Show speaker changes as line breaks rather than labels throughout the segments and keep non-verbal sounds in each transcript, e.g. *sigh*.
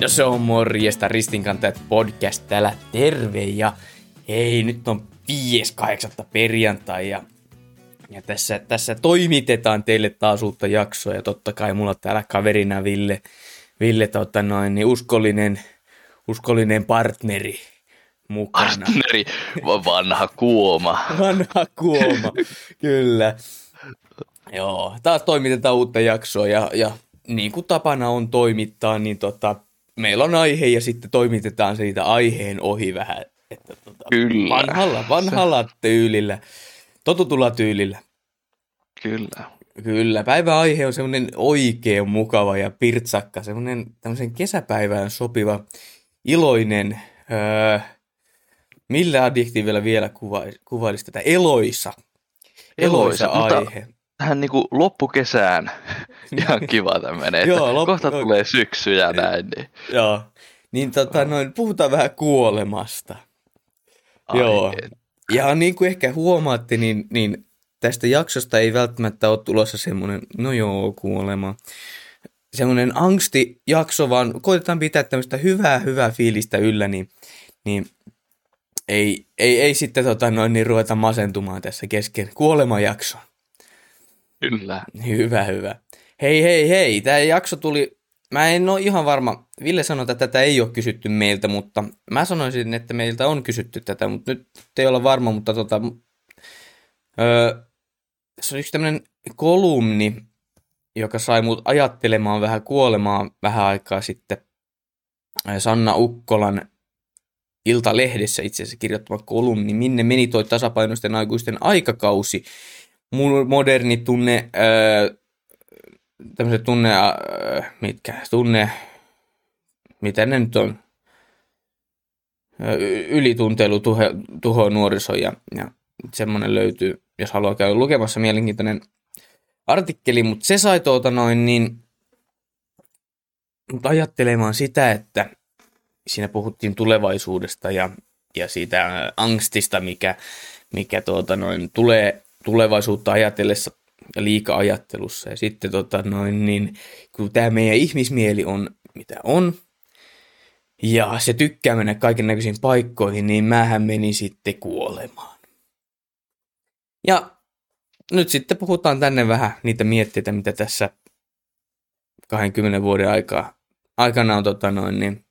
No se on morjesta, Ristinkantajat podcast täällä terve ja hei, nyt on 5.8. perjantai ja, ja tässä, tässä toimitetaan teille taas uutta jaksoa ja totta kai mulla täällä kaverina Ville, Ville tota noin, niin uskollinen, uskollinen partneri mukana.
Partneri, vanha kuoma. *laughs*
vanha kuoma, kyllä. Joo, taas toimitetaan uutta jaksoa ja, ja niin kuin tapana on toimittaa, niin tota, meillä on aihe ja sitten toimitetaan siitä aiheen ohi vähän. Että tota,
Kyllä.
Vanhalla, vanhalla tyylillä, totutulla tyylillä.
Kyllä.
Kyllä, päivän aihe on semmoinen oikein mukava ja pirtsakka, semmoinen tämmöisen kesäpäivään sopiva, iloinen, öö, millä adjektiivilla vielä kuva, kuvailisi tätä, eloisa. Eloisa,
Eloisa, mutta-
aihe.
Tähän niinku loppukesään *laughs* ihan kiva tämmönen, että
Joo, loppu-
kohta tulee syksy ja näin. Niin.
Joo, niin tota, noin, puhutaan vähän kuolemasta.
Ai,
Joo.
et-
Ja niin kuin ehkä huomaatte, niin, niin tästä jaksosta ei välttämättä ole tulossa semmoinen, no joo, kuolema. Semmoinen angstijakso, vaan koitetaan pitää tämmöistä hyvää, hyvää fiilistä yllä, niin, niin ei, ei, ei sitten tota noin, niin ruveta masentumaan tässä kesken kuolemajaksoa.
Kyllä.
Hyvä, hyvä. Hei, hei, hei. Tämä jakso tuli, mä en ole ihan varma, Ville sanoi, että tätä ei ole kysytty meiltä, mutta mä sanoisin, että meiltä on kysytty tätä, mutta nyt ei olla varma, mutta tota, öö, se on yksi tämmöinen kolumni, joka sai mut ajattelemaan vähän kuolemaa vähän aikaa sitten. Sanna Ukkolan Iltalehdessä itse asiassa kirjoittama kolumni, minne meni toi tasapainoisten aikuisten aikakausi, moderni tunne, öö, tunne, öö, mitkä, tunne, mitä ne nyt on, y- ylitunteilu tuho, tuho nuoriso ja, ja semmoinen löytyy, jos haluaa käydä lukemassa mielenkiintoinen artikkeli, mutta se sai tuota noin niin, mut ajattelemaan sitä, että siinä puhuttiin tulevaisuudesta ja, ja siitä angstista, mikä, mikä tuota noin, tulee tulevaisuutta ajatellessa ja liika-ajattelussa. Ja sitten tota noin, niin, kun tämä meidän ihmismieli on mitä on, ja se tykkää mennä kaiken näköisiin paikkoihin, niin mähän meni sitten kuolemaan. Ja nyt sitten puhutaan tänne vähän niitä mietteitä, mitä tässä 20 vuoden aikaa, aikana on tota noin, niin,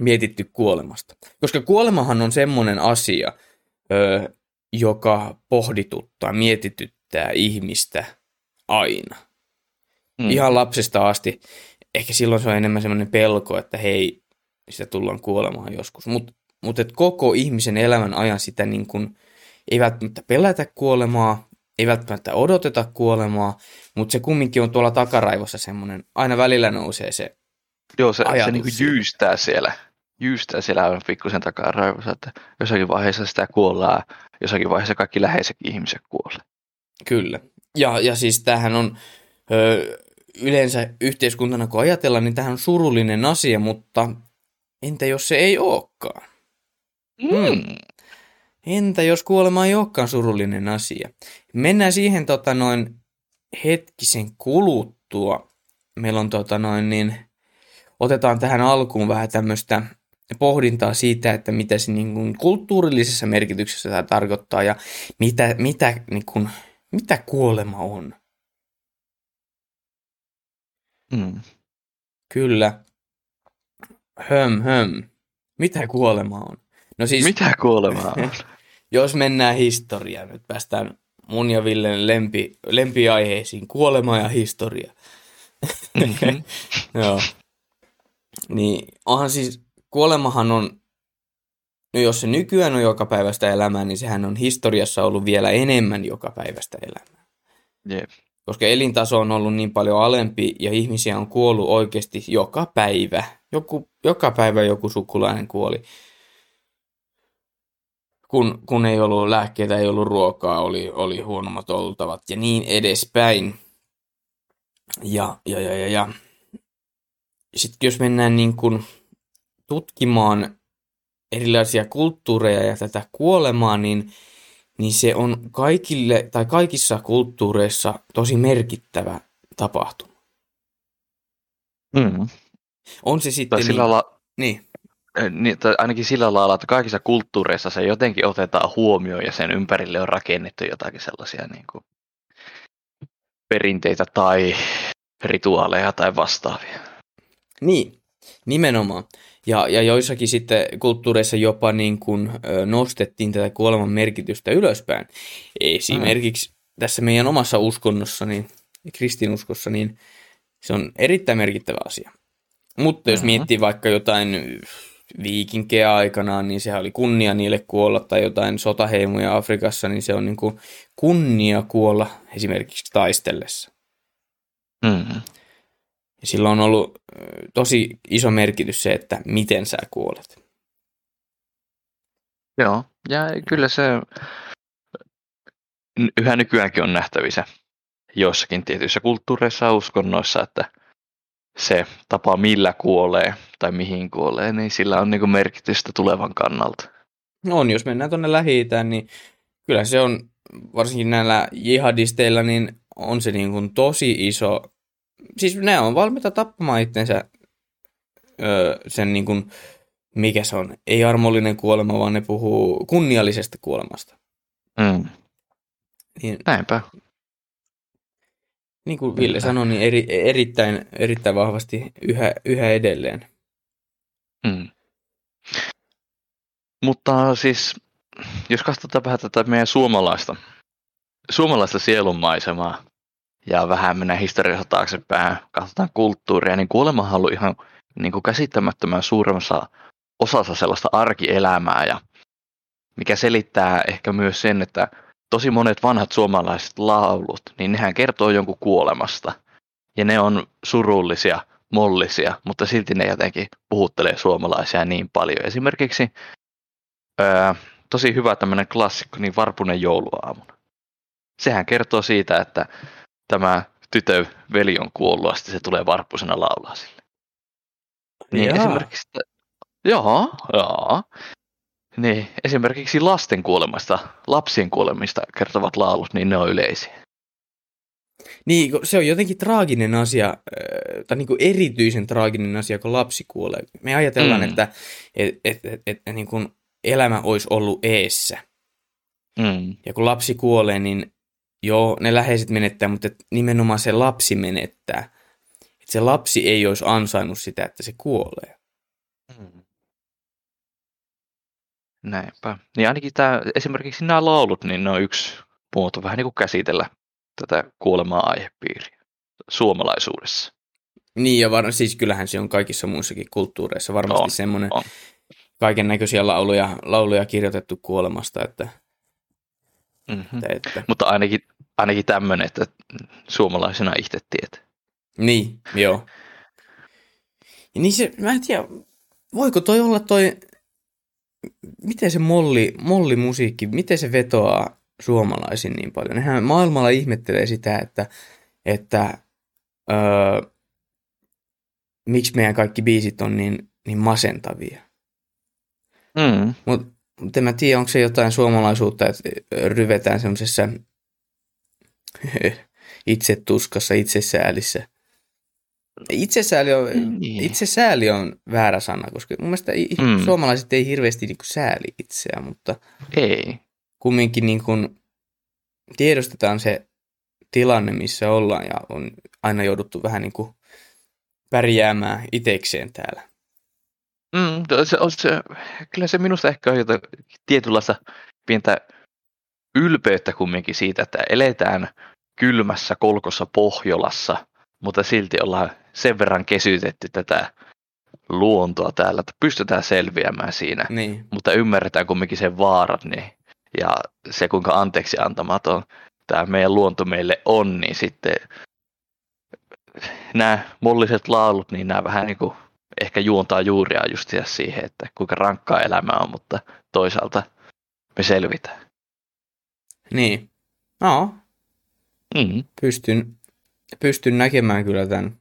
mietitty kuolemasta. Koska kuolemahan on semmoinen asia, ö, joka pohdituttaa, mietityttää ihmistä aina.
Mm.
Ihan lapsesta asti. Ehkä silloin se on enemmän semmoinen pelko, että hei, sitä tullaan kuolemaan joskus. Mutta mut et koko ihmisen elämän ajan sitä niin kun, ei välttämättä pelätä kuolemaa, ei välttämättä odoteta kuolemaa, mutta se kumminkin on tuolla takaraivossa semmoinen, aina välillä nousee se.
Joo, se, se
siitä.
jyystää siellä. Jyystää siellä aivan pikkusen takaa raivossa, että jossakin vaiheessa sitä kuollaan, jossakin vaiheessa kaikki läheisetkin ihmiset kuolee.
Kyllä. Ja, ja siis tämähän on ö, yleensä yhteiskuntana, kun ajatellaan, niin tämähän on surullinen asia, mutta entä jos se ei olekaan?
Mm.
Entä jos kuolema ei olekaan surullinen asia? Mennään siihen tota noin hetkisen kuluttua. Meillä on tota noin niin, otetaan tähän alkuun vähän tämmöistä pohdintaa siitä, että mitä se niin kuin kulttuurillisessa merkityksessä tämä tarkoittaa ja mitä, mitä, niin kuin, mitä kuolema on.
Mm.
Kyllä. Höm, höm. Mitä kuolema on? No siis,
Mitä kuolemaa on? *laughs*
jos mennään historiaan, nyt päästään mun ja Villen lempi, lempiaiheisiin, kuolema ja historia.
Mhm. *laughs*
Joo. Niin onhan siis, kuolemahan on, no jos se nykyään on joka päivästä elämää, niin sehän on historiassa ollut vielä enemmän joka päivästä elämää.
Jep.
Koska elintaso on ollut niin paljon alempi ja ihmisiä on kuollut oikeasti joka päivä. Joku, joka päivä joku sukulainen kuoli. Kun, kun ei ollut lääkkeitä, ei ollut ruokaa, oli, oli huonommat oltavat ja niin edespäin. Ja, ja, ja, ja, ja. Sitten jos mennään niin kuin tutkimaan erilaisia kulttuureja ja tätä kuolemaa, niin, niin se on kaikille tai kaikissa kulttuureissa tosi merkittävä tapahtuma.
Mm.
On se sitten
Tai
niin,
sillä la-
niin.
niin, tai ainakin sillä lailla, että kaikissa kulttuureissa se jotenkin otetaan huomioon ja sen ympärille on rakennettu jotakin sellaisia niin kuin perinteitä tai rituaaleja tai vastaavia.
Niin, nimenomaan. Ja, ja joissakin sitten kulttuureissa jopa niin kuin, nostettiin tätä kuoleman merkitystä ylöspäin. Esimerkiksi mm. tässä meidän omassa uskonnossa, niin, kristinuskossa, niin se on erittäin merkittävä asia. Mutta jos
Mhm.
miettii vaikka jotain viikinkejä aikanaan, niin sehän oli kunnia niille kuolla, tai jotain sotaheimoja Afrikassa, niin se on niin kuin kunnia kuolla esimerkiksi taistellessa.
Mm.
Ja sillä on ollut tosi iso merkitys se, että miten sä kuolet.
Joo, ja kyllä se yhä nykyäänkin on nähtävissä joissakin tietyissä kulttuureissa ja uskonnoissa, että se tapa millä kuolee tai mihin kuolee, niin sillä on niin merkitystä tulevan kannalta.
No on, jos mennään tuonne lähi niin kyllä se on, varsinkin näillä jihadisteilla, niin on se niin kuin tosi iso, siis ne on valmiita tappamaan itsensä öö, sen niin kuin, mikä se on, ei armollinen kuolema, vaan ne puhuu kunniallisesta kuolemasta.
Mm.
Niin,
Näinpä.
niin kuin Ville
Kyllä.
sanoi, niin eri, erittäin, erittäin vahvasti yhä, yhä edelleen.
Mm. Mutta siis, jos katsotaan vähän tätä meidän suomalaista, suomalaista sielunmaisemaa ja vähän mennään historiassa taaksepäin, katsotaan kulttuuria, niin kuolemahan on ollut ihan niin kuin käsittämättömän suuremmassa osassa sellaista arkielämää ja mikä selittää ehkä myös sen, että tosi monet vanhat suomalaiset laulut, niin nehän kertoo jonkun kuolemasta. Ja ne on surullisia, mollisia, mutta silti ne jotenkin puhuttelee suomalaisia niin paljon. Esimerkiksi öö, tosi hyvä tämmöinen klassikko, niin Varpunen jouluaamuna. Sehän kertoo siitä, että tämä tytön veli on kuollut, ja sitten se tulee varppusena laulaa sille. Niin
Jaa.
esimerkiksi, joo, joo. Niin, esimerkiksi lasten kuolemasta, lapsien kuolemista kertovat laulut, niin ne on yleisiä.
Niin, se on jotenkin traaginen asia, ö, tai niin kuin erityisen traaginen asia, kun lapsi kuolee. Me ajatellaan,
mm.
että et, et, et, et, niin kuin elämä olisi ollut eessä.
Mm.
Ja kun lapsi kuolee, niin joo, ne läheiset menettää, mutta nimenomaan se lapsi menettää. Et se lapsi ei olisi ansainnut sitä, että se kuolee.
Mm. Näinpä. Niin ainakin tämä, esimerkiksi nämä laulut, niin ne on yksi muoto vähän niin kuin käsitellä tätä kuolemaa aihepiiriä suomalaisuudessa.
Niin, ja var- siis kyllähän se on kaikissa muissakin kulttuureissa varmasti
On,
semmoinen kaiken näköisiä lauluja, lauluja kirjoitettu kuolemasta, että,
Mm-hmm.
että, että
Mutta ainakin, ainakin tämmöinen, että suomalaisena itse tiedät.
Niin, joo. Ja niin se, mä en tiedä, voiko toi olla toi, miten se molli, mollimusiikki, miten se vetoaa suomalaisiin niin paljon. Nehän maailmalla ihmettelee sitä, että, että öö, miksi meidän kaikki biisit on niin, niin masentavia.
Mm.
Mutta mut en mä tiedä, onko se jotain suomalaisuutta, että ryvetään semmoisessa itsetuskassa, itsesäälissä. Itsesääli on,
Niin.
itsesääli on väärä sana, koska mun mielestä
Mm.
suomalaiset ei hirveästi niin sääli itseään, mutta
Ei.
kumminkin niin kuin tiedostetaan se tilanne, missä ollaan ja on aina jouduttu vähän niin kuin pärjäämään itekseen täällä.
Mm, se, on se, kyllä se minusta ehkä on jotain tietynlaista pientä ylpeyttä kumminkin siitä, että eletään kylmässä kolkossa Pohjolassa, mutta silti ollaan sen verran kesytetty tätä luontoa täällä, että pystytään selviämään siinä,
Niin,
mutta ymmärretään kumminkin sen vaarat niin, ja se kuinka anteeksi antamaton tämä meidän luonto meille on, niin sitten nämä molliset laulut, niin nämä vähän niin kuin ehkä juontaa juuria just siihen, että kuinka rankkaa elämä on, mutta toisaalta me selvitään.
Niin. No,
Mm.
pystyn, pystyn näkemään kyllä tämän.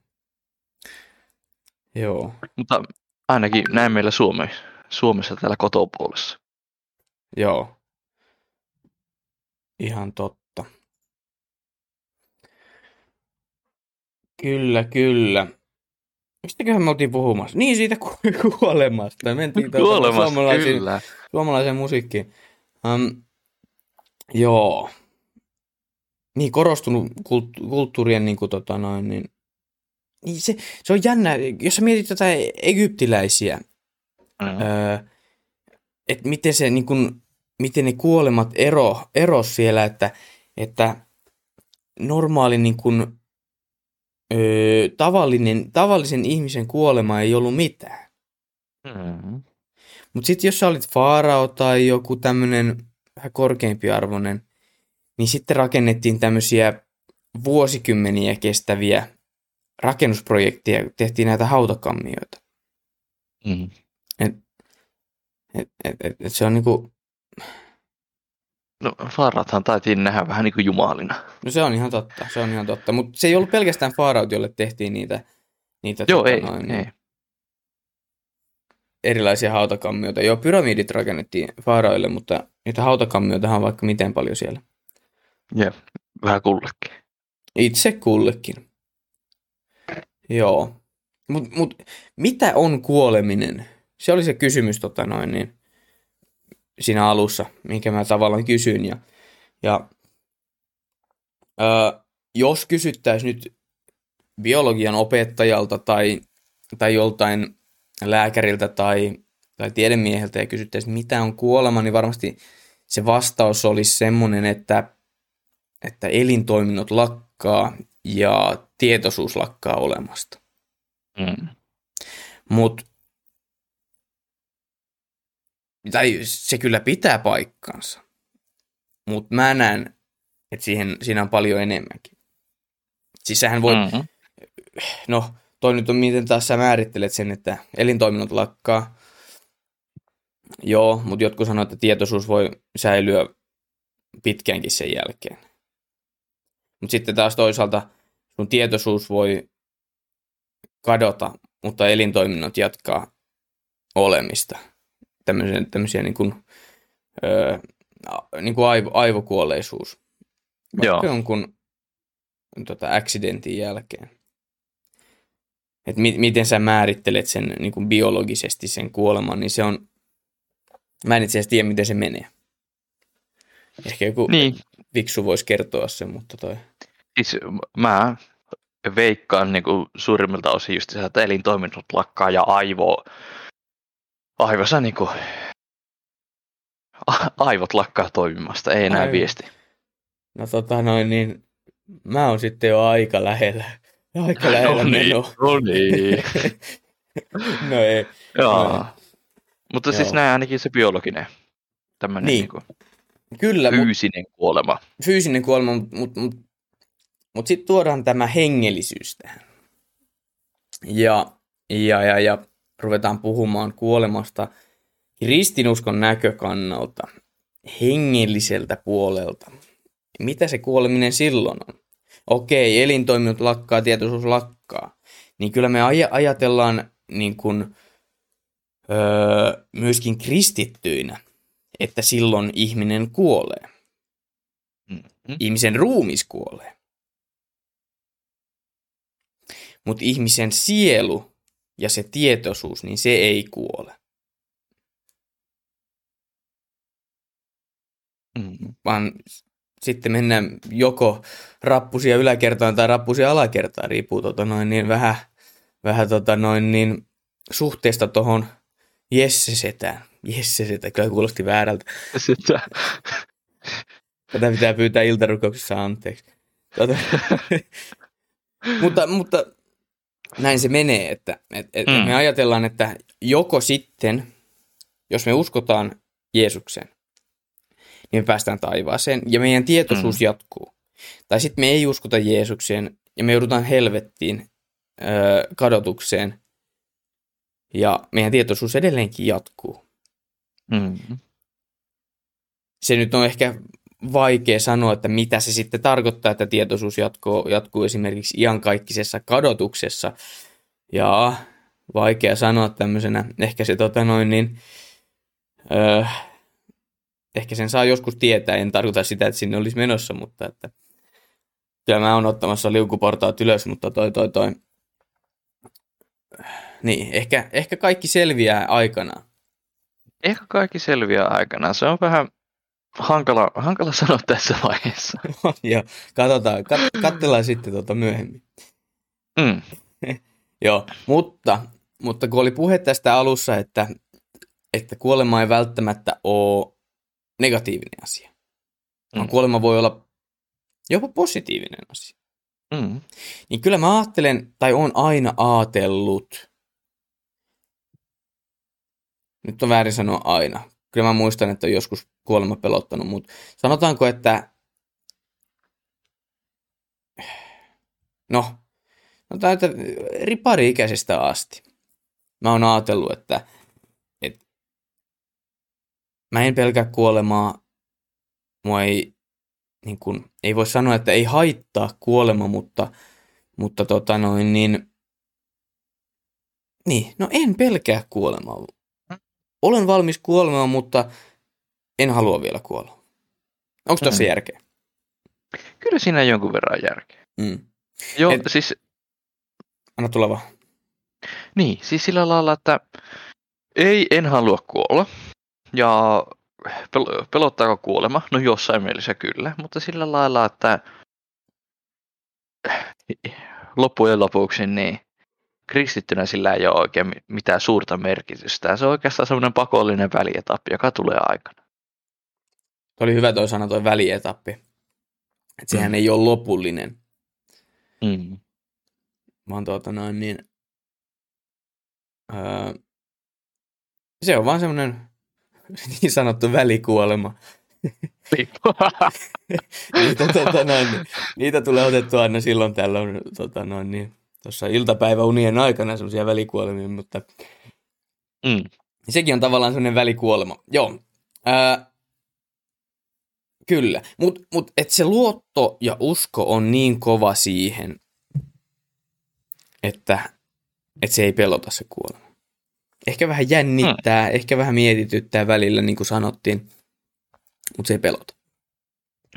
Joo,
Mutta ainakin näin meillä Suome, Suomessa täällä kotopuolessa.
joo. Ihan totta. Kyllä, kyllä. mistäköhän me oltiin puhumassa? Niin, siitä ku- *laughs* kuolemasta. Me mentiin
Kuolemassa,
suomalaisiin,
kyllä.
suomalaiseen musiikkiin. Um, joo. Niin, korostunut kult- kulttuurien niin kuin, tota noin, niin, niin se, se on jännä, jos sä mietit jotain egyptiläisiä,
Mm.
öö, että miten se niin kuin, miten ne kuolemat ero, eros siellä, että, että normaali niin kuin, öö, tavallinen, tavallisen ihmisen kuolema ei ollut mitään.
Mm.
Mutta sitten jos sä olit faarao tai joku tämmöinen vähän korkeampiarvoinen, niin sitten rakennettiin tämmöisiä vuosikymmeniä kestäviä rakennusprojekteja, tehtiin näitä hautakammioita.
Mm.
Et, et, et, et se on niinku,
No, faarathan taitiin nähdä vähän niin kuin jumalina.
no se on ihan totta, se on ihan totta. Mutta se ei ollut pelkästään faaraut, jolle tehtiin niitä, niitä
Joo,
tota
ei,
noin,
ei.
Erilaisia hautakammioita. Joo, pyramidit rakennettiin faaraoille, mutta niitä hautakammioitahan on vaikka miten paljon siellä.
Jep, vähän kullekin.
Itse kullekin. Joo. Mut, mut, mitä on kuoleminen? Se oli se kysymys tota noin, niin, siinä alussa, minkä mä tavallaan kysyin. Ja, ja ää, jos kysyttäisiin nyt biologian opettajalta tai, tai joltain lääkäriltä tai, tai tiedemieheltä ja kysyttäisiin, mitä on kuolema, niin varmasti se vastaus olisi semmoinen, että, että elintoiminnot lakkaa ja tietoisuus lakkaa olemasta.
Mm.
Mutta tai se kyllä pitää paikkansa. Mutta mä näen, että siihen, siinä on paljon enemmänkin. Siis sähän voi, mm.
Mm.
no toi nyt on miten taas sä määrittelet sen, että elintoiminnot lakkaa. Joo, mutta jotkut sanoo, että tietoisuus voi säilyä pitkäänkin sen jälkeen. Mutta sitten taas toisaalta sun tietoisuus voi kadota, mutta elintoiminnot jatkaa olemista. Tämmöisiä, tämmöisiä niin kuin, öö, niin kuin aivo, aivokuolleisuus. Vaikka
Joo.
jonkun tota, accidentin jälkeen. Et mi- miten sä määrittelet sen niin kuin biologisesti sen kuoleman, niin se on, mä en itse asiassa tiedä, miten se menee. Ehkä joku
Niin,
viksu voisi kertoa sen, mutta toi...
siis mä veikkaan niin kuin suurimmilta osin just se, että elintoiminnot lakkaa ja aivo, aivossa niin kuin, aivot lakkaa toimimasta, ei enää
Aivan.
viesti.
No tota noin, niin mä oon sitten jo aika lähellä. Aika lähellä
no niin,
menoa.
no niin. *laughs*
No ei.
Joo.
Joo.
Mutta siis
Joo.
näin ainakin se biologinen, tämmöinen
Niin.
niin.
Kyllä, mut,
fyysinen kuolema.
fyysinen kuolema, mutta mut, mut, mut sitten tuodaan tämä hengellisyys tähän. Ja, ja, ja, ja ruvetaan puhumaan kuolemasta kristinuskon näkökannalta, hengelliseltä puolelta. Mitä se kuoleminen silloin on? Okei, elintoiminnot lakkaa, tietoisuus lakkaa. Niin kyllä me aj- ajatellaan niin kuin, öö, myöskin kristittyinä, että silloin ihminen kuolee.
Mm-hmm.
Ihmisen ruumis kuolee. Mutta ihmisen sielu ja se tietoisuus, niin se ei kuole.
Mm-hmm.
Vaan sitten mennään joko rappusia yläkertaan tai rappusia alakertaan, riippuu tota noin niin vähän, vähän tota noin niin suhteesta tuohon Jesse-setään. Jesse-setä, kyllä kuulosti väärältä.
Sitä.
Tätä pitää pyytää iltarukouksessa anteeksi. Tota, *laughs* mutta, mutta näin se menee, että, että, että
Mm.
me ajatellaan, että joko sitten, jos me uskotaan Jeesukseen, niin me päästään taivaaseen ja meidän tietoisuus
Mm.
jatkuu. Tai sitten me ei uskota Jeesukseen ja me joudutaan helvettiin, öö, kadotukseen ja meidän tietoisuus edelleenkin jatkuu.
Mm-hmm.
se nyt on ehkä vaikea sanoa, että mitä se sitten tarkoittaa, että tietoisuus jatkuu, jatkuu esimerkiksi iankaikkisessa kadotuksessa. Ja vaikea sanoa tämmöisenä, ehkä se tota noin niin, öö, ehkä sen saa joskus tietää, en tarkoita sitä, että sinne olisi menossa, mutta että kyllä mä oon ottamassa liukuportaat ylös, mutta toi toi toi niin, ehkä, ehkä kaikki selviää aikanaan.
Ehkä kaikki selviää aikanaan. Se on vähän hankala, hankala *laughs* sanoa tässä vaiheessa. *laughs*
ja katsotaan, kat, katsellaan sitten tuota myöhemmin.
Mm. *laughs*
Joo, mutta, mutta kun oli puhe tästä alussa, että, että kuolema ei välttämättä ole negatiivinen asia. Mm. Kuolema voi olla jopa positiivinen asia.
Mm.
Niin kyllä mä ajattelen, tai on aina ajatellut, nyt on väärin sanoa aina. Kyllä mä muistan, että on joskus kuolema pelottanut, mutta sanotaanko, että no, sanotaan, että ripari-ikäisestä asti. Mä oon ajatellut, että mä en pelkää kuolemaa, mua ei, niin kun, ei voi sanoa, että ei haittaa kuolema, mutta, mutta tota noin, niin, niin, no en pelkää kuolemaa. Olen valmis kuolemaan, mutta en halua vielä kuolla. Onko tuossa mm. järkeä?
Kyllä siinä jonkun verran järkeä.
Mm.
Joo, Et, siis...
Anna tulla vaan.
Niin, siis sillä lailla, että ei, en halua kuolla. Ja pel- pelottaako kuolema? No jossain mielessä kyllä, mutta sillä lailla, että loppujen lopuksi niin kristittynä sillä ei ole oikein mitään suurta merkitystä. Se on oikeastaan semmoinen pakollinen välietappi, joka tulee aikana.
Tuo oli hyvä toi sana, toi välietappi. Että sehän mm. ei ole lopullinen.
Mm.
Vaan tuota noin niin... Öö, se on vaan semmoinen *laughs* niin sanottu välikuolema. *laughs* niitä, tota noin, niitä tulee otettua aina silloin tällöin tota noin, niin, tuossa iltapäiväunien aikana semmoisia välikuolemia, mutta
mm.
sekin on tavallaan semmoinen välikuolema. Joo. Ää, kyllä, mutta mut, et se luotto ja usko on niin kova siihen, että, että se ei pelota se kuolema. Ehkä vähän jännittää, mm. ehkä vähän mietityttää välillä, niin kuin sanottiin, mutta se ei pelota.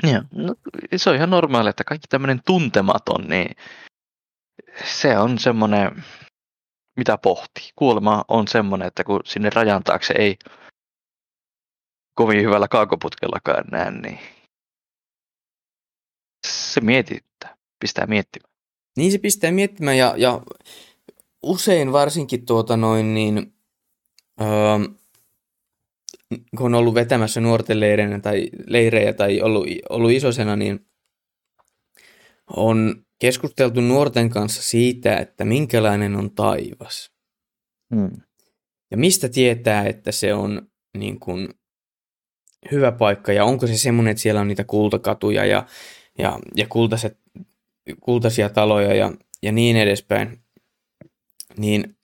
Joo, no, se on ihan normaali, että kaikki tämmöinen tuntematon, niin se on semmoinen, mitä pohtii. Kuolema on semmoinen, että kun sinne rajan taakse ei kovin hyvällä kaakoputkellakaan näe, niin se mietittää, pistää miettimään.
Niin se pistää miettimään ja, ja usein varsinkin tuota noin niin, öö, kun on ollut vetämässä nuorten leirejä tai, leirejä tai ollut, ollut isosena, niin on keskusteltu nuorten kanssa siitä, että minkälainen on taivas.
Hmm.
Ja mistä tietää, että se on niin kuin, hyvä paikka ja onko se semmoinen, että siellä on niitä kultakatuja ja, ja, ja kultaiset, kultaisia taloja ja, ja niin edespäin. Niin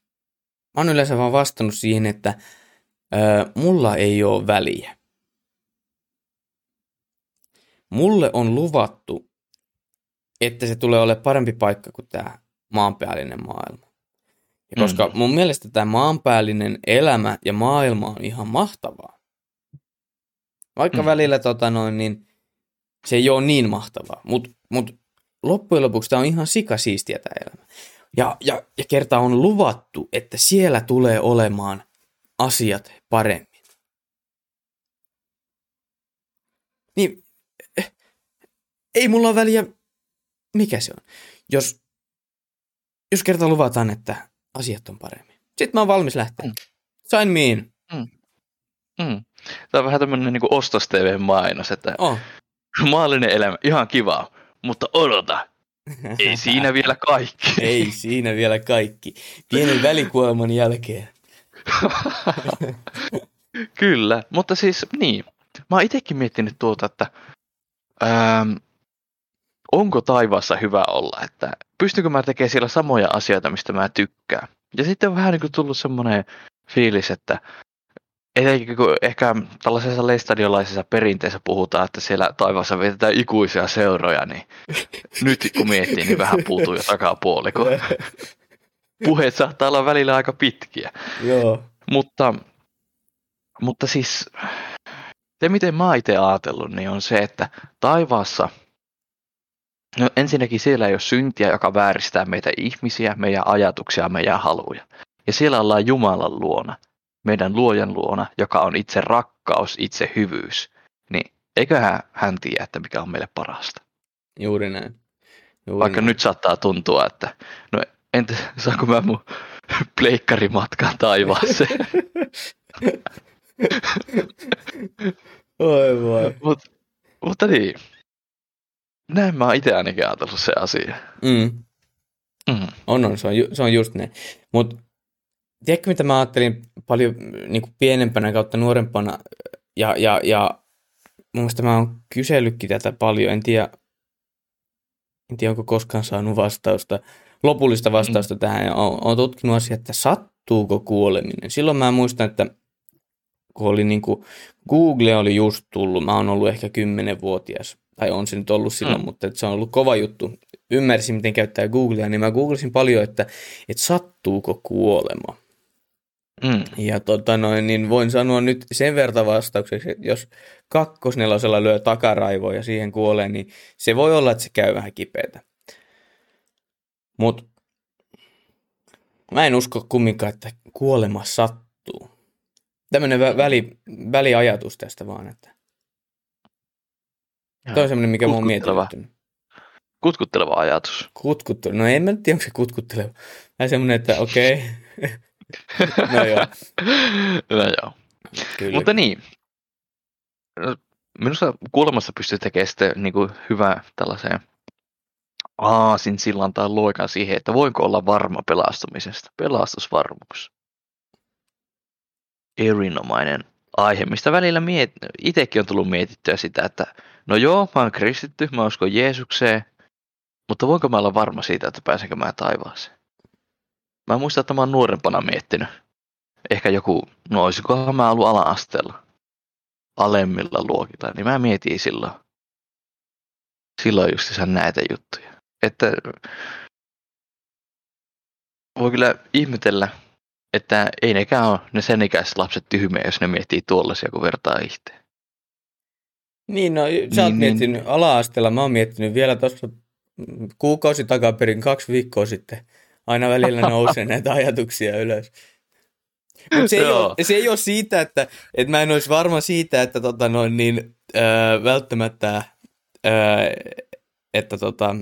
mä oon yleensä vaan vastannut siihen, että ö, mulla ei ole väliä. Mulle on luvattu että se tulee olemaan parempi paikka kuin tämä maanpäällinen maailma. Ja koska mm. mun mielestä tämä maanpäällinen elämä ja maailma on ihan mahtavaa. Vaikka mm. välillä tota noin, niin se ei ole niin mahtavaa, mutta mut loppujen lopuksi tämä on ihan sikasiistiä tämä elämä. Ja, ja, ja kerta on luvattu, että siellä tulee olemaan asiat paremmin. Niin, eh, ei mulla ole väliä mikä se on? Jos, jos kerta luvataan, että asiat on paremmin. Sitten mä oon valmis lähteä. Mm. Sign me in.
Mm. Mm. Tämä on vähän tämmöinen niin ostos TV-mainos, että
oh.
maallinen elämä, ihan kiva, mutta odota, ei siinä vielä kaikki. *laughs*
ei siinä vielä kaikki. Pienen välikuoleman jälkeen. *laughs*
Kyllä, mutta siis niin. Mä oon itsekin miettinyt tuota, että ähm, onko taivaassa hyvä olla, että pystykö mä tekemään siellä samoja asioita, mistä mä tykkään. Ja sitten on vähän niin kuin tullut semmoinen fiilis, että etenkin kun ehkä tällaisessa leistadiolaisessa perinteessä puhutaan, että siellä taivaassa vietetään ikuisia seuroja, niin *laughs* nyt kun miettii, niin vähän puutuu jo takapuoli, kun *laughs* puheet saattaa olla välillä aika pitkiä.
Joo.
Mutta, mutta siis se, miten mä itse ajatellut, niin on se, että taivaassa – No ensinnäkin siellä ei ole syntiä, joka vääristää meitä ihmisiä, meidän ajatuksia, meidän haluja. Ja siellä ollaan Jumalan luona, meidän luojan luona, joka on itse rakkaus, itse hyvyys. Niin eiköhän hän tiedä, että mikä on meille parasta.
Juuri näin. Juuri
Vaikka
näin.
nyt saattaa tuntua, että no entä saanko mä mun pleikkarimatkaan taivaaseen?
Oi voi.
Mut, mutta niin, näin mä oon itse ainakin ajatellut se asia.
Mm.
Mm.
On, on, se on, ju, se on just näin. Mutta tiedätkö, mitä mä ajattelin paljon niin kuin pienempänä kautta nuorempana, ja, ja, ja mun mielestä mä oon kysellytkin tätä paljon, en tiedä, en tiedä onko koskaan saanut vastausta, lopullista vastausta mm. tähän, ja oon, oon tutkinut asiaa, että sattuuko kuoleminen. Silloin mä muistan, että kun oli niin kuin, Google oli just tullut, mä oon ollut ehkä 10-vuotias, tai on se nyt ollut silloin, mm. mutta että se on ollut kova juttu. Ymmärsin, miten käyttää Googlea, niin mä googlasin paljon, että, että sattuuko kuolema.
Mm.
Ja tota noin, niin voin sanoa nyt sen verran vastaukseksi, että jos kakkosnelosella lyö takaraivoa ja siihen kuolee, niin se voi olla, että se käy vähän kipeätä. Mutta mä en usko kumminkaan, että kuolema sattuu. Tämmöinen vä- väli, väliajatus tästä vaan, että toi on semmoinen, mikä mä oon
Kutkutteleva. ajatus.
Kutkutteleva. No en mä tiedä, onko se kutkutteleva. Vähän semmoinen, että okei. *laughs* no joo, *laughs*
no joo.
kyllä.
Mutta niin, minusta kuolemassa pystyy tekemään sitten niin kuin hyvä tällaiseen aasin sillan tai loikan siihen, että voinko olla varma pelastumisesta. Pelastusvarmuus. Erinomainen aihe, mistä välillä miet... itsekin on tullut mietittyä sitä, että no joo, mä oon kristitty, mä uskon Jeesukseen, mutta voinko mä olla varma siitä, että pääsenkö mä taivaaseen? Mä muistan, että mä oon nuorempana miettinyt. Ehkä joku, no olisikohan mä ollut ala-asteella alemmilla luokilla, niin mä mietin silloin, silloin just näitä juttuja. Että voi kyllä ihmetellä, että ei nekään ole ne sen ikäiset lapset tyhmiä, jos ne miettii tuollaisia, kun vertaa itse.
Niin, no sä
Niin,
oot
niin.
miettinyt ala-asteella, mä oon miettinyt vielä tuossa kuukausi takaperin, kaksi viikkoa sitten. Aina välillä nousee näitä ajatuksia ylös. Mutta se, ei ole- se ei ole siitä, että, että mä en olisi varma siitä, että tota noin, niin, öö, välttämättä, öö, että tota,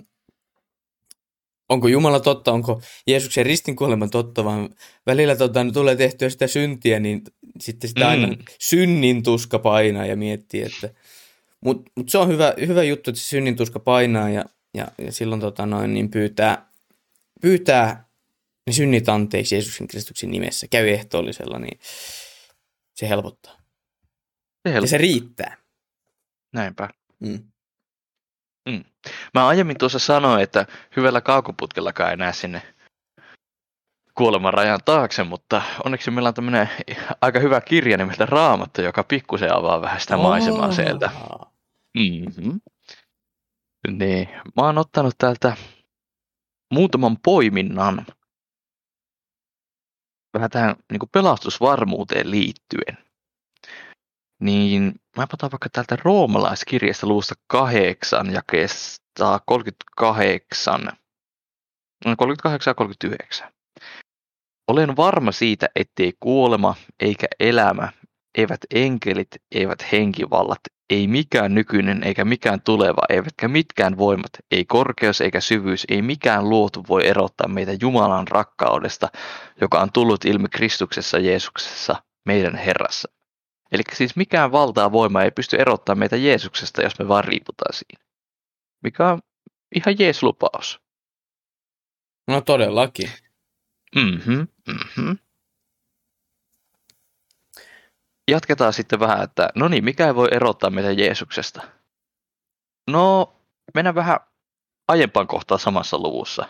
onko Jumala totta, onko Jeesuksen ristinkuolema totta, vaan välillä tota, tulee tehtyä sitä syntiä, niin sitten sitä aina
Mm.
synnin tuska painaa ja miettii, että mutta mut se on hyvä, hyvä juttu, että se synnin tuska painaa ja, ja, ja silloin tota noin, niin pyytää, pyytää ne synnit anteeksi Jeesuksen Kristuksen nimessä, käy ehtoollisella, niin se helpottaa.
Se
Ja se riittää.
Näinpä.
Mm.
Mä aiemmin tuossa sanoin, että hyvällä kaukoputkellakaan ei näe sinne kuoleman rajan taakse, mutta onneksi meillä on tämmöinen aika hyvä kirja nimeltä Raamattu, joka pikkusen avaa vähän sitä maisemaa sieltä.
Aa.
Mm-hmm. Niin, mä oon ottanut täältä muutaman poiminnan vähän tähän niin pelastusvarmuuteen liittyen. Niin mä otan vaikka täältä roomalaiskirjasta luvusta 8 jakeesta 38, no 38 ja 39. Olen varma siitä, ettei kuolema eikä elämä, eivät enkelit, eivät henkivallat, ei mikään nykyinen eikä mikään tuleva, eivätkä mitkään voimat, ei korkeus eikä syvyys, ei mikään luotu voi erottaa meitä Jumalan rakkaudesta, joka on tullut ilmi Kristuksessa Jeesuksessa, meidän Herrassa. Eli siis mikään valtaa voima ei pysty erottamaan meitä Jeesuksesta, jos me vaan riiputaan siinä. Mikä on ihan jees lupaus.
No todellakin.
Mhm, mhm. Jatketaan sitten vähän, että no niin, mikä voi erottaa meitä Jeesuksesta? No, mennään vähän aiempaan kohtaan samassa luvussa.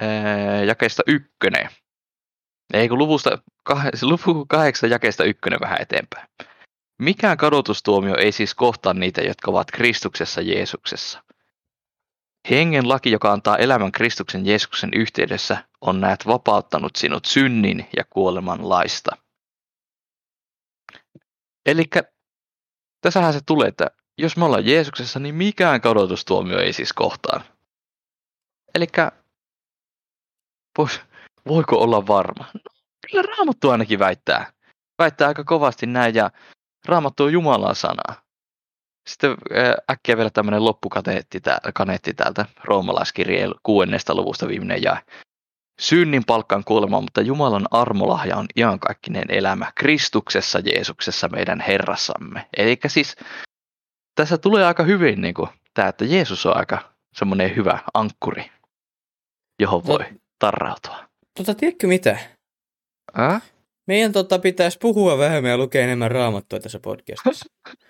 Ee, jakeesta ykkönen. Ei kun luvusta, kah- *laughs* luvu kahdeksan jakeesta ykkönen vähän eteenpäin. Mikään kadotustuomio ei siis kohtaa niitä, jotka ovat Kristuksessa Jeesuksessa. Hengen laki, joka antaa elämän Kristuksen Jeesuksen yhteydessä, on näet vapauttanut sinut synnin ja kuoleman laista. Eli tässähän se tulee, että jos me ollaan Jeesuksessa, niin mikään kadotustuomio ei siis kohtaan. eli voiko olla varma? No, kyllä Raamattu ainakin väittää. Väittää aika kovasti näin ja Raamattu on Jumalan sanaa. Sitten äkkiä vielä tämmöinen loppukaneetti kaneetti täältä roomalaiskirjeen kuudennesta luvusta viimeinen jae. Synnin palkkaan kuolema, mutta Jumalan armolahja on iankaikkinen elämä Kristuksessa Jeesuksessa meidän Herrassamme. Eli siis tässä tulee aika hyvin niin kuin, tämä, että Jeesus on aika semmoinen hyvä ankkuri, johon voi no, tarrautua.
Tota, tiedätkö mitä?
Äh?
Meidän tota, pitäisi puhua vähemmän ja lukea enemmän raamattua tässä podcastissa. *laughs*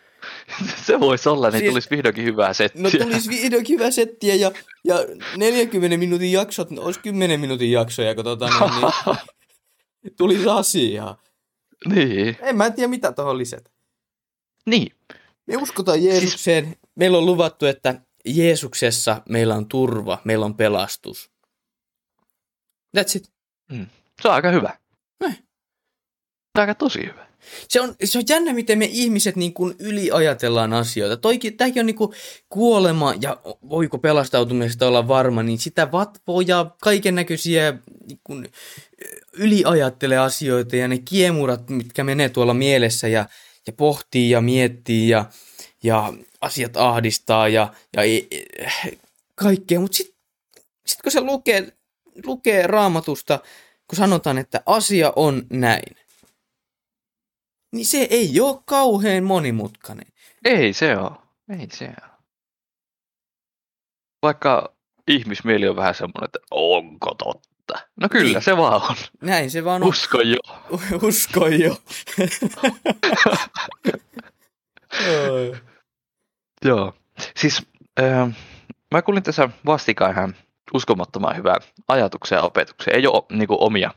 Se voisi olla, niin siis, tulisi vihdoinkin hyvää settiä.
No tulisi vihdoinkin hyvää settiä ja, ja 40 minuutin jaksot, no, olisi 10 minuutin jaksoja, kun tota, niin, niin, *laughs* tulisi asiaa.
Niin.
En mä tiedä, mitä tuohon lisätä.
Niin.
Me uskotaan Jeesukseen. Siis... Meillä on luvattu, että Jeesuksessa meillä on turva, meillä on pelastus. That's it.
Mm. Se on aika hyvä.
Näin.
Aika tosi hyvä.
Se on, se on jännä, miten me ihmiset niin kuin yliajatellaan asioita. Toikin, tämäkin on niin kuin kuolema ja voiko pelastautumisesta olla varma, niin sitä vatvoja, kaiken näköisiä niin yliajattelee asioita ja ne kiemurat, mitkä menee tuolla mielessä ja, ja pohtii ja miettii ja, ja asiat ahdistaa ja, ja kaikkea. Mutta sitten sit kun se lukee, lukee raamatusta, kun sanotaan, että asia on näin, niin se ei ole kauhean monimutkainen.
Ei se ole. Ei se ole. Vaikka ihmismieli on vähän semmoinen, että onko totta? No kyllä niin. se vaan on.
Näin se vaan on.
Usko jo.
Usko jo.
Joo. Siis äh, mä kuulin tässä vastikään ihan uskomattoman hyvää ajatuksia ja opetuksia. Ei ole niin kuin, omia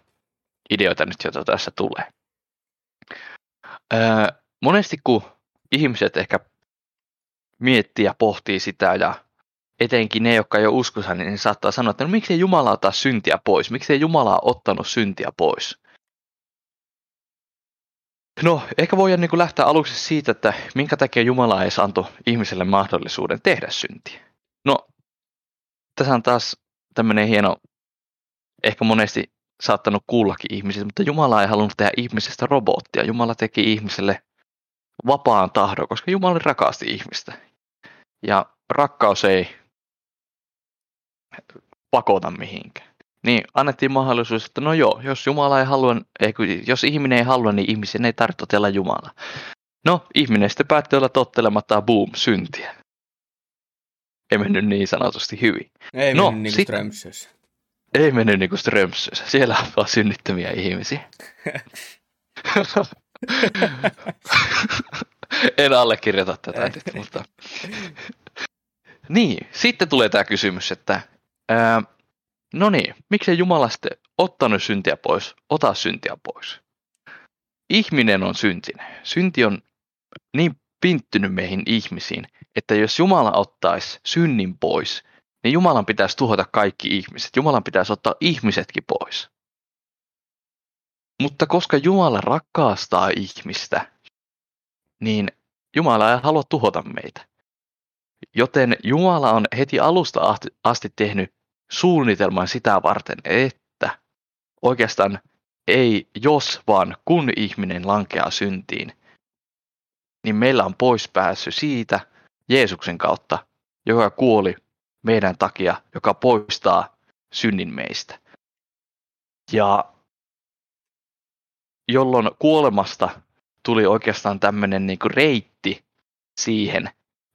ideoita nyt, joita tässä tulee. Öö, monesti kun ihmiset ehkä miettii ja pohtii sitä ja etenkin ne, jotka ei ole uskossa, niin saattaa sanoa, että no miksi Jumala ottaa syntiä pois? Miksi ei Jumala ottanut syntiä pois? No, ehkä voidaan niin lähteä aluksi siitä, että minkä takia Jumala ei antoi ihmiselle mahdollisuuden tehdä syntiä. No, tässä on taas tämmöinen hieno, ehkä monesti saattanut kuullakin ihmisistä, mutta Jumala ei halunnut tehdä ihmisestä robottia. Jumala teki ihmiselle vapaan tahdon, koska Jumala rakasti ihmistä. Ja rakkaus ei pakota mihinkään. Niin annettiin mahdollisuus, että no joo, jos Jumala ei halua, ei, jos ihminen ei halua, niin ihmisen ei tarvitse totella Jumala. No, ihminen sitten päätti olla tottelematta, boom, syntiä. Ei mennyt niin sanotusti hyvin.
Ei
no,
mennyt niin sit,
ei mennyt niinku Strömsössä. Siellä on vaan synnyttömiä ihmisiä. *laughs* en allekirjoita tätä nyt, mutta... Niin, sitten tulee tämä kysymys, että ää, no niin, miksei Jumala sitten ottanut syntiä pois, ota syntiä pois. Ihminen on syntinen. Synti on niin pinttynyt meihin ihmisiin, että jos Jumala ottaisi synnin pois, niin Jumalan pitäisi tuhota kaikki ihmiset. Jumalan pitäisi ottaa ihmisetkin pois. Mutta koska Jumala rakastaa ihmistä, niin Jumala ei halua tuhota meitä. Joten Jumala on heti alusta asti tehnyt suunnitelman sitä varten, että oikeastaan ei jos vaan kun ihminen lankeaa syntiin, niin meillä on pois pääsy siitä Jeesuksen kautta, joka kuoli meidän takia, joka poistaa synnin meistä. Ja jolloin kuolemasta tuli oikeastaan tämmöinen niin reitti siihen,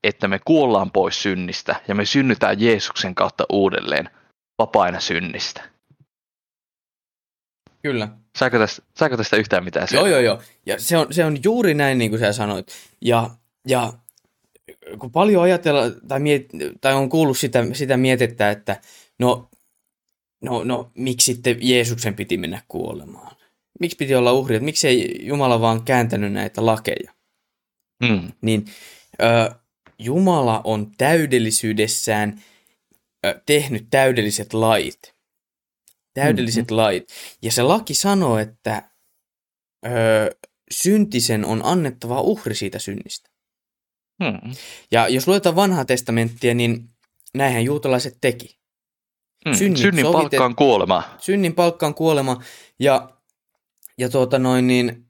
että me kuollaan pois synnistä ja me synnytään Jeesuksen kautta uudelleen vapaina synnistä.
Kyllä.
Saako tästä, saako tästä yhtään mitään
Joo, joo, joo. Ja se on, se on juuri näin, niin kuin sä sanoit. Ja, ja kun paljon ajatella, tai, miet, tai on kuullut sitä, sitä mietettä, että no, no, no, miksi sitten Jeesuksen piti mennä kuolemaan? Miksi piti olla uhri? Että miksi ei Jumala vaan kääntänyt näitä lakeja?
Mm.
Niin ö, Jumala on täydellisyydessään ö, tehnyt täydelliset lait. Täydelliset mm-hmm. lait. Ja se laki sanoo, että ö, syntisen on annettava uhri siitä synnistä.
Hmm.
Ja jos luetaan vanhaa testamenttia, niin näinhän juutalaiset teki.
Mm, synnin, synnin sovitet... palkka on kuolema.
Synnin palkka on kuolema ja, ja tuota noin niin,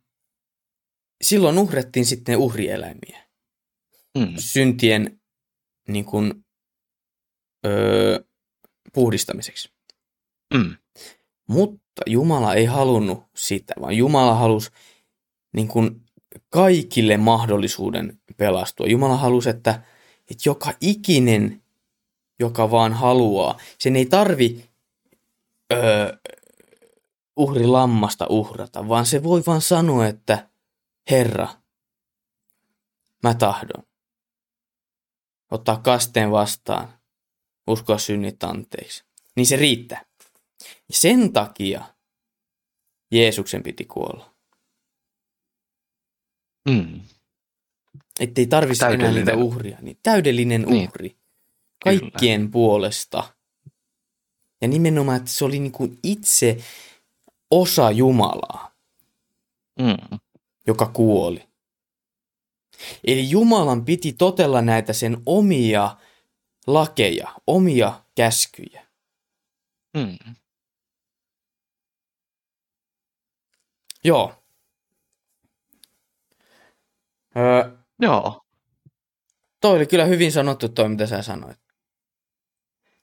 silloin uhrettiin sitten uhrieläimiä. Mm. Syntien niin kuin, öö, puhdistamiseksi. Mm. Mutta Jumala ei halunnut sitä, vaan Jumala halusi niin kuin, kaikille mahdollisuuden pelastua. Jumala halusi, että, että joka ikinen, joka vaan haluaa, sen ei tarvi öö, uhri lammasta uhrata, vaan se voi vaan sanoa, että Herra, mä tahdon. Ottaa kasteen vastaan, uskoa synnit anteeksi. Niin se riittää. Ja sen takia Jeesuksen piti kuolla. Mm. Että ei tarvitsisi enää niitä uhria. Niin täydellinen niin. uhri. Kaikkien Kyllä. puolesta. Ja nimenomaan, että se oli niin kuin itse osa Jumalaa, mm. joka kuoli. Eli Jumalan piti totella näitä sen omia lakeja, omia käskyjä. Mm. Joo. Öö,
Joo.
Toi oli kyllä hyvin sanottu toi, mitä sä sanoit.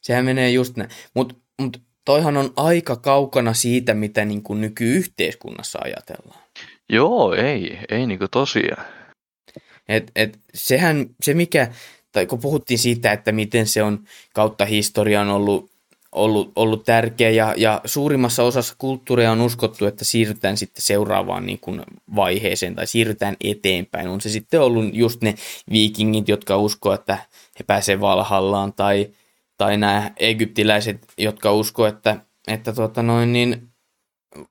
Sehän menee just näin. Mutta mut toihan on aika kaukana siitä, mitä niin kuin nykyyhteiskunnassa ajatellaan.
Joo, ei, ei niin kuin tosiaan.
Et, et, sehän, se mikä, tai kun puhuttiin siitä, että miten se on kautta historian ollut ollut, ollut tärkeä ja, ja suurimmassa osassa kulttuuria on uskottu, että siirrytään sitten seuraavaan niin kuin vaiheeseen tai siirrytään eteenpäin. On se sitten ollut just ne viikingit, jotka uskoo, että he pääsevät Valhallaan tai, tai nämä egyptiläiset, jotka uskoo, että, että tuota noin, niin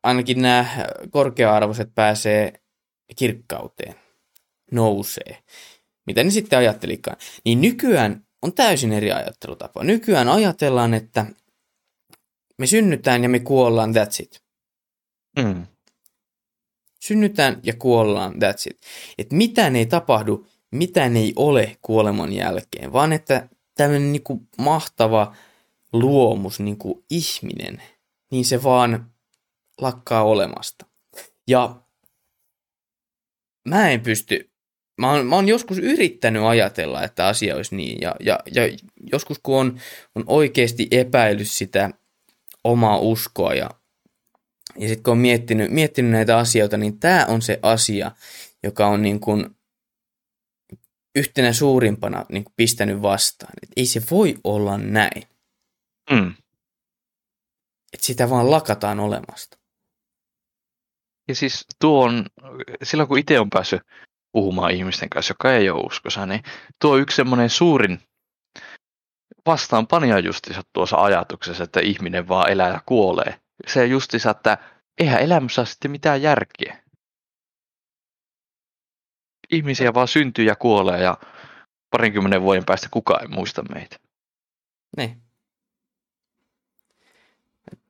ainakin nämä korkea-arvoiset pääsee kirkkauteen, nousee. Mitä ne sitten ajattelikaan. Niin nykyään on täysin eri ajattelutapa. Nykyään ajatellaan, että me synnytään ja me kuollaan, that's it. Mm. Synnytään ja kuollaan, that's it. Et mitään ei tapahdu, mitään ei ole kuoleman jälkeen, vaan että tämmöinen niinku mahtava luomus, niinku ihminen, niin se vaan lakkaa olemasta. Ja mä en pysty, mä oon, mä oon joskus yrittänyt ajatella, että asia olisi niin, ja, ja, ja joskus kun on, on oikeasti epäillyt sitä omaa uskoa ja, ja sitten kun on miettinyt, miettinyt näitä asioita, niin tämä on se asia, joka on niin kuin yhtenä suurimpana niin kuin pistänyt vastaan. Et ei se voi olla näin. Mm. Että sitä vaan lakataan olemasta.
Ja siis tuo on, silloin kun itse on päässyt puhumaan ihmisten kanssa, joka ei ole uskossa, niin tuo on yksi semmoinen suurin vastaanpanija justiinsa tuossa ajatuksessa, että ihminen vaan elää ja kuolee. Se justiinsa, että eihän elämässä ole sitten mitään järkeä. Ihmisiä vaan syntyy ja kuolee ja parinkymmenen vuoden päästä kukaan ei muista meitä.
Niin.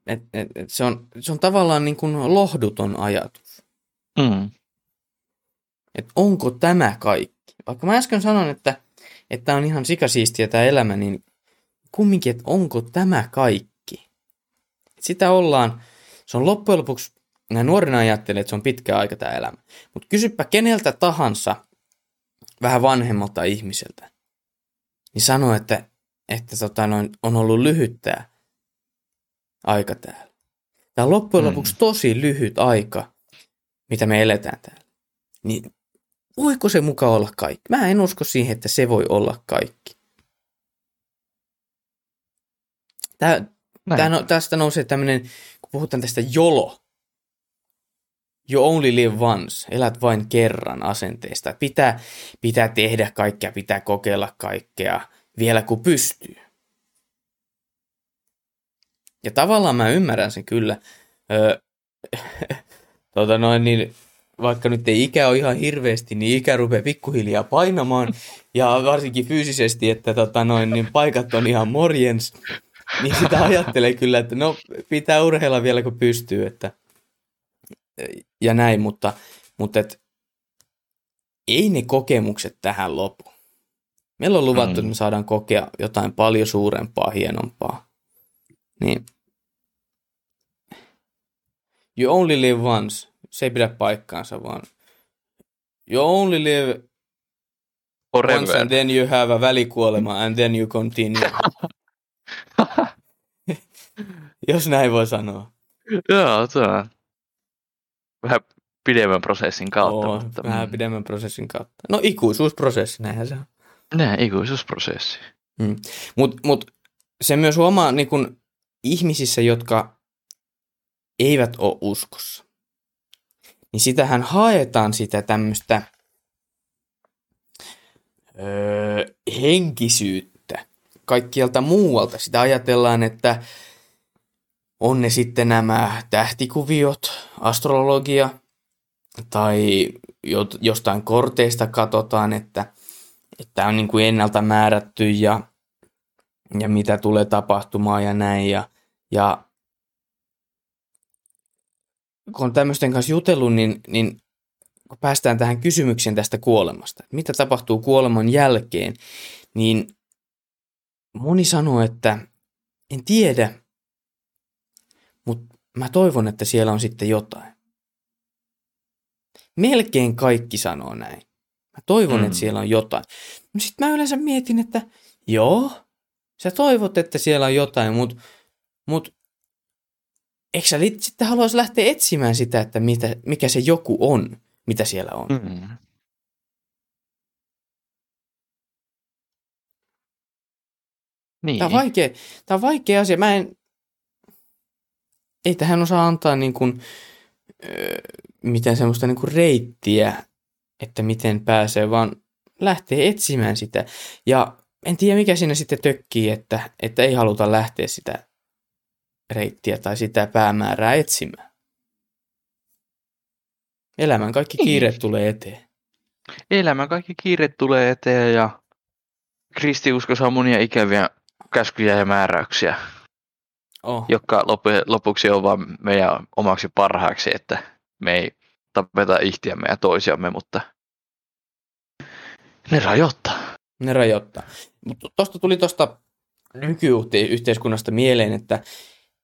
Et, et, et se, on, se on tavallaan niin kuin lohduton ajatus. Mm. Et onko tämä kaikki? Vaikka mä äsken sanon, että että on ihan sikasiistiä tämä elämä, niin kumminkin, että onko tämä kaikki. Sitä ollaan, se on loppujen lopuksi, näin nuorena ajattelee, että se on pitkä aika tämä elämä. Mutta kysypä keneltä tahansa vähän vanhemmalta ihmiseltä, niin sano, että, että tota noin, on ollut lyhyttää aika täällä. Tämä on loppujen hmm. lopuksi tosi lyhyt aika, mitä me eletään täällä. Niin voiko se mukaan olla kaikki? Mä en usko siihen, että se voi olla kaikki. Tää, tää no, tästä nousee tämmöinen, kun puhutaan tästä jolo, you only live once, elät vain kerran asenteesta. Pitää, pitää tehdä kaikkea, pitää kokeilla kaikkea vielä kun pystyy. Ja tavallaan mä ymmärrän sen kyllä. Öö, *laughs* tota noin, niin, vaikka nyt ei ikä ole ihan hirveästi, niin ikä rupeaa pikkuhiljaa painamaan. Ja varsinkin fyysisesti, että tota noin, niin paikat on ihan morjens. *laughs* niin sitä ajattelee kyllä, että no pitää urheilla vielä kun pystyy, että ja näin, mutta, mutta et, ei ne kokemukset tähän lopu. Meillä on luvattu, mm. että me saadaan kokea jotain paljon suurempaa, hienompaa. Niin you only live once. Se ei pidä paikkaansa, vaan you only live
Forever.
once and then you have a välikuolema and then you continue. *laughs* *laughs* Jos näin voi sanoa.
Joo, se on vähän pidemmän prosessin kautta.
Oo,
mutta,
vähän
mm.
pidemmän prosessin kautta. No ikuisuusprosessi, näinhän se on.
Näin, ikuisuusprosessi.
Mutta mut se myös huomaa niin kun, ihmisissä, jotka eivät ole uskossa. Niin sitähän haetaan sitä tämmöistä öö, henkisyyttä kaikkialta muualta. Sitä ajatellaan, että on ne sitten nämä tähtikuviot, astrologia tai jostain korteista katsotaan, että että on niin kuin ennalta määrätty ja, ja mitä tulee tapahtumaan ja näin. Ja, ja kun on tämmöisten kanssa jutellut, niin, niin kun päästään tähän kysymykseen tästä kuolemasta, mitä tapahtuu kuoleman jälkeen, niin moni sanoo, että en tiedä, mutta mä toivon, että siellä on sitten jotain. Melkein kaikki sanoo näin. Mä toivon,
Mm.
että siellä on jotain. No sit mä yleensä mietin, että joo, sä toivot, että siellä on jotain, mutta mut, eikö sä sitten haluaisi lähteä etsimään sitä, että mitä, mikä se joku on, mitä siellä on?
Mm. Niin.
Tämä on vaikea, tämä on vaikea asia. Mä en, ei tähän osaa antaa niin kuin, öö, mitään semmoista niin kuin reittiä, että miten pääsee, vaan lähtee etsimään sitä. Ja en tiedä, mikä siinä sitten tökkii, että, että ei haluta lähteä sitä reittiä tai sitä päämäärää etsimään. Elämän kaikki
Niin.
kiireet tulee eteen.
Elämän kaikki kiireet tulee eteen ja kristiuskossa on monia ikäviä käskyjä ja määräyksiä,
Oh.
jotka lopu- lopuksi on vaan meidän omaksi parhaaksi, että me ei tapeta ihtiämme ja toisiamme, mutta ne rajoittaa.
Ne rajoittaa. Mutta tuosta tuli tuosta nykyyhteiskunnasta mieleen, että,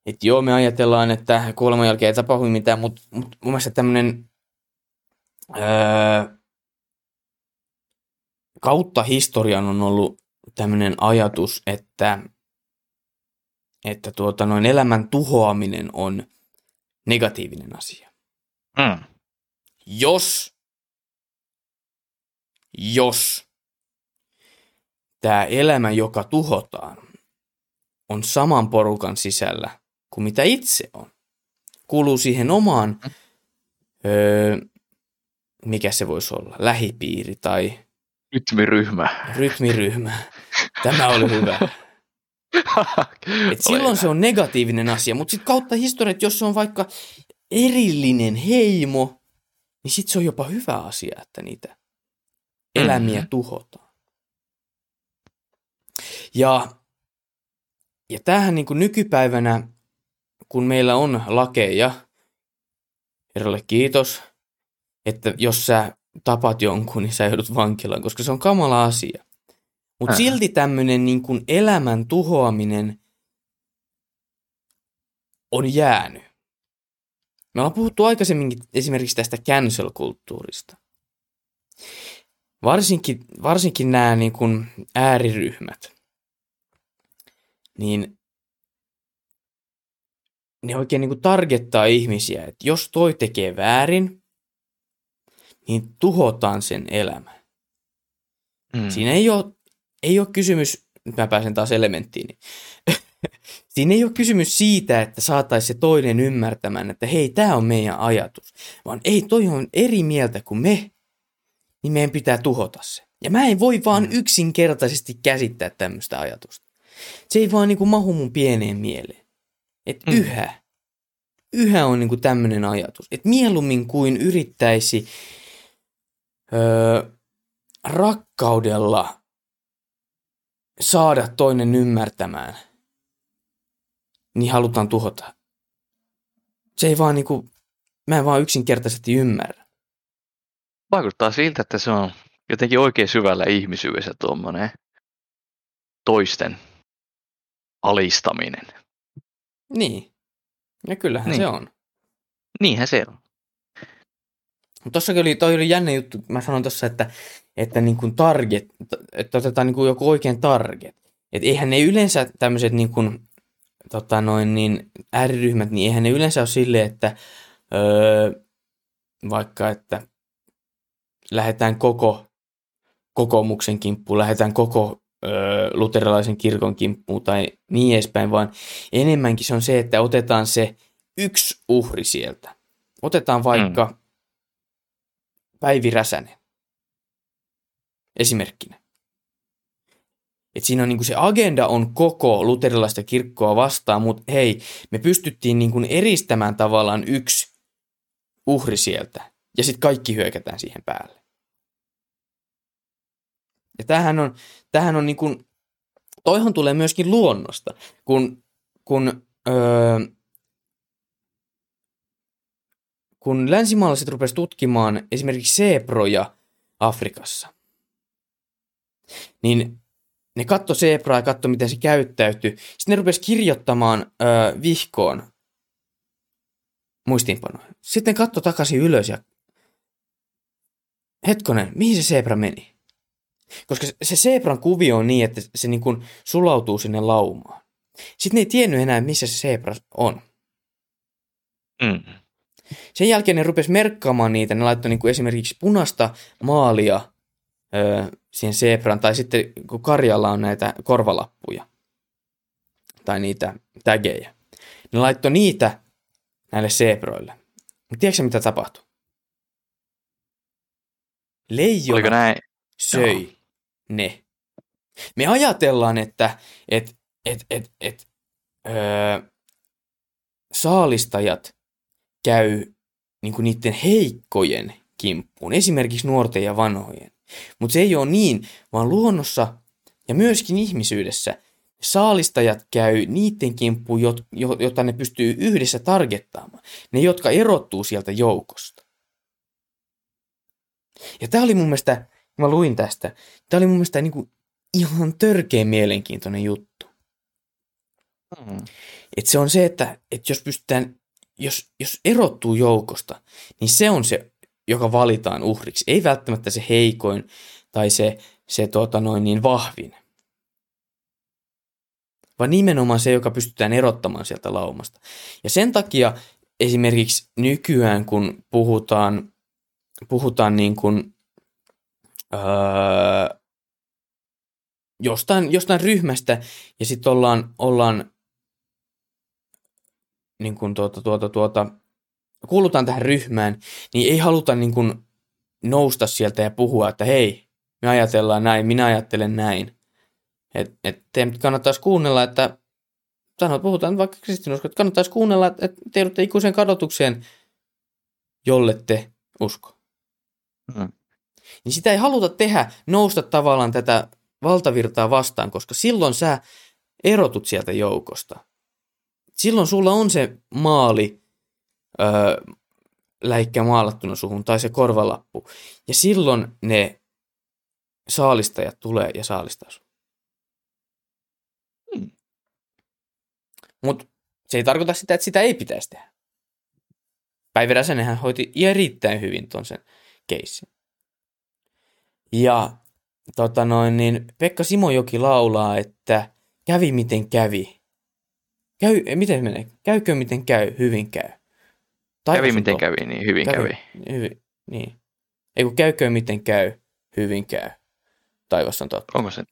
että joo, me ajatellaan, että kuoleman jälkeen ei tapahdu mitään, mutta mut mun mielestä tämmöinen öö, kautta historian on ollut tämmöinen ajatus, että, että tuota, noin elämän tuhoaminen on negatiivinen asia.
Mm.
Jos, jos tämä elämä, joka tuhotaan, on saman porukan sisällä kuin mitä itse on, kuuluu siihen omaan, öö, mikä se voisi olla, lähipiiri tai
Rytmiryhmä.
rytmiryhmä. Tämä oli hyvä. Et silloin se on negatiivinen asia, mutta sitten kautta historiat, jos se on vaikka erillinen heimo, niin sitten se on jopa hyvä asia, että niitä elämiä
Mhm.
tuhotaan. Ja, ja tämähän niin kuin nykypäivänä, kun meillä on lakeja, herralle kiitos, että jos sä tapat jonkun, niin sä joudut vankilaan, koska se on kamala asia. Mutta
Äh.
silti tämmöinen niin kuin elämän tuhoaminen on jäänyt. Me ollaan puhuttu aikaisemminkin esimerkiksi tästä cancel-kulttuurista. Varsinkin, varsinkin nämä niin kuin ääriryhmät, niin ne oikein niin kuin targettaa ihmisiä, että jos toi tekee väärin, niin tuhotaan sen elämä.
Mm.
Siinä ei ole, ei ole kysymys, nyt mä pääsen taas elementtiin, *laughs* siinä ei ole kysymys siitä, että saataisiin se toinen ymmärtämään, että hei, tämä on meidän ajatus, vaan ei, toi on eri mieltä kuin me, niin meidän pitää tuhota se. Ja mä en voi vaan
Mm.
yksinkertaisesti käsittää tämmöistä ajatusta. Se ei vaan niin kuin mahu mun pieneen mieleen. Että
Mm.
yhä, yhä on niin kuin tämmöinen ajatus. Että mieluummin kuin yrittäisi öö, rakkaudella saada toinen ymmärtämään, niin halutaan tuhota. Se ei vaan niinku, mä en vaan yksinkertaisesti ymmärrä.
Vaikuttaa siltä, että se on jotenkin oikein syvällä ihmisyydessä tuommoinen toisten alistaminen.
Niin. Ja kyllähän
Niin.
se on.
Niinhän se on.
Mutta tossakin oli, toi oli jännä juttu, mä sanoin tuossa, että, että niin kuin target, että otetaan niin kuin joku oikein target. Että eihän ne yleensä tämmöiset niin kuin, tota noin, niin ääriryhmät, niin eihän ne yleensä ole silleen, että öö, vaikka, että lähdetään koko kokoomuksen kimppuun, lähdetään koko öö, luterilaisen kirkon kimppuun tai niin edespäin, vaan enemmänkin se on se, että otetaan se yksi uhri sieltä. Otetaan vaikka mm. Päivi Räsänen esimerkkinä. Et siinä on niinku se agenda on koko luterilaista kirkkoa vastaan, mutta hei, me pystyttiin niinku eristämään tavallaan yksi uhri sieltä, ja sitten kaikki hyökätään siihen päälle. Ja tämähän on, tämähän on niinku, toihan tulee myöskin luonnosta, kun, kun öö, kun länsimaalaiset rupesivat tutkimaan esimerkiksi seeproja Afrikassa, niin ne katto seepraa ja katso, miten se käyttäytyy. Sitten ne rupesivat kirjoittamaan ö, vihkoon muistiinpanoja. Sitten ne katto takaisin ylös ja hetkonen, mihin se seepra meni? Koska se seepran kuvio on niin, että se niin kuin sulautuu sinne laumaan. Sitten ne ei tiennyt enää, missä se seepra on.
Mm.
Sen jälkeen ne rupesi merkkaamaan niitä. Ne laittoi niin kuin esimerkiksi punaista maalia öö, siihen zebran, tai sitten kun Karjalla on näitä korvalappuja, tai niitä tägejä. Ne laittoi niitä näille zebroille. Mutta tiedätkö mitä tapahtui?
Oliko
Leijona
näin?
söi
Joo.
ne. Me ajatellaan, että et, et, et, et, öö, saalistajat käy niin kuin niiden heikkojen kimppuun, esimerkiksi nuorten ja vanhojen. Mutta se ei ole niin, vaan luonnossa ja myöskin ihmisyydessä saalistajat käy niiden kimppuun, jot, jo- jota ne pystyy yhdessä targettaamaan. Ne, jotka erottuu sieltä joukosta. Ja tämä oli mun mielestä, mä luin tästä, tämä oli mun mielestä niin kuin ihan törkeän mielenkiintoinen juttu.
Mm.
Et se on se, että, että jos pystytään, jos, jos erottuu joukosta, niin se on se, joka valitaan uhriksi. Ei välttämättä se heikoin tai se, se tota noin, niin vahvin. Vaan nimenomaan se, joka pystytään erottamaan sieltä laumasta. Ja sen takia esimerkiksi nykyään, kun puhutaan, puhutaan niin kuin, öö, jostain, jostain ryhmästä ja sitten ollaan, ollaan niin kuin tuota, tuota, tuota, kuulutaan tähän ryhmään, niin ei haluta niin kuin nousta sieltä ja puhua, että hei, me ajatellaan näin, minä ajattelen näin. Et, et kannattaisi kuunnella, että sanot, puhutaan vaikka kristinusko, että kannattaisi kuunnella, että te joudutte ikuiseen kadotukseen, jolle te usko.
Mm.
Niin sitä ei haluta tehdä, nousta tavallaan tätä valtavirtaa vastaan, koska silloin sä erotut sieltä joukosta. Silloin sulla on se maali öö, läikkä maalattuna suhun tai se korvalappu. Ja silloin ne saalistajat tulee ja saalistaa sun.
Mm.
Mutta se ei tarkoita sitä, että sitä ei pitäisi tehdä. Päivi Räsänenhän hoiti erittäin hyvin ton sen keissin. Ja tota noin, niin Pekka Simojoki laulaa, että kävi miten kävi. Käy, miten menee? Käykö miten käy, hyvin käy. Taivas
Kävi miten kävi, niin hyvin kävi.
Hyvin, niin. Ei kun käykö miten käy, hyvin käy. Taivas on totta.
Onko se?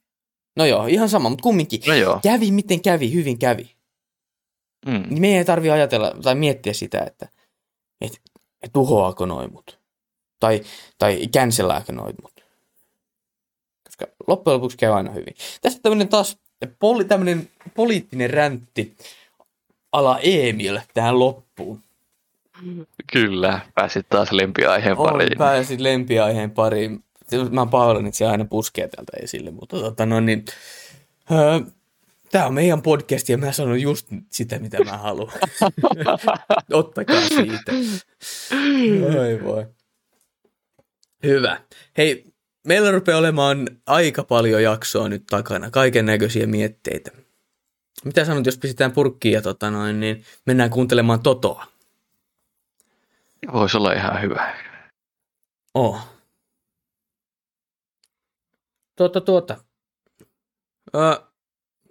No joo, ihan sama, mutta kumminkin.
No joo.
Kävi miten kävi, hyvin kävi.
Mm.
Niin meidän ei tarvi ajatella tai miettiä sitä, että et, et tuhoaako noin mut. Tai, tai cancelääkö noin mut. Koska loppujen lopuksi käy aina hyvin. Tässä tämmönen taas poli, tämmönen poliittinen räntti ala Emil tähän loppuun.
Kyllä, pääsit taas lempiaiheen pariin.
pääsin lempiaiheen pariin. Mä pahoillani, että se aina puskee täältä esille, mutta tota no niin, öö, Tämä on meidän podcast ja mä sanon just sitä, mitä mä haluan. *laughs* Ottakaa siitä. Oi voi. Hyvä. Hei, meillä rupeaa olemaan aika paljon jaksoa nyt takana, kaiken näköisiä mietteitä. Mitä sanot, jos pistetään purkkiin ja tota noin, niin mennään kuuntelemaan Totoa?
Voisi olla ihan hyvä.
Oh. Tuota, tuota. Ö,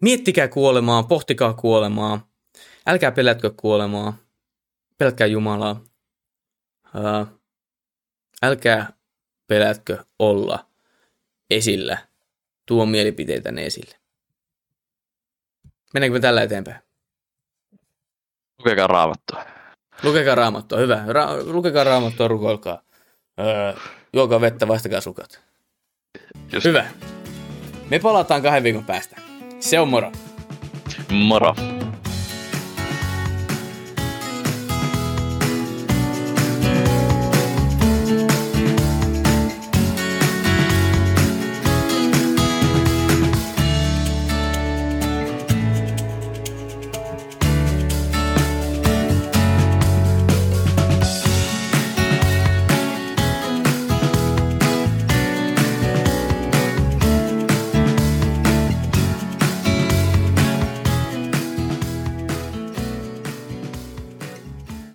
miettikää kuolemaa, pohtikaa kuolemaa. Älkää pelätkö kuolemaa. Pelkkää Jumalaa. Ö, älkää pelätkö olla esillä. Tuo mielipiteitänne esille. Mennäänkö me tällä eteenpäin?
Lukekaa raamattua.
Lukekaa raamattua, hyvä. Ra- lukekaa raamattua, rukoilkaa. Öö, juokaa vettä, vaistakaa sukat.
Just.
Hyvä. Me palataan kahden viikon päästä. Se on moro.
Moro.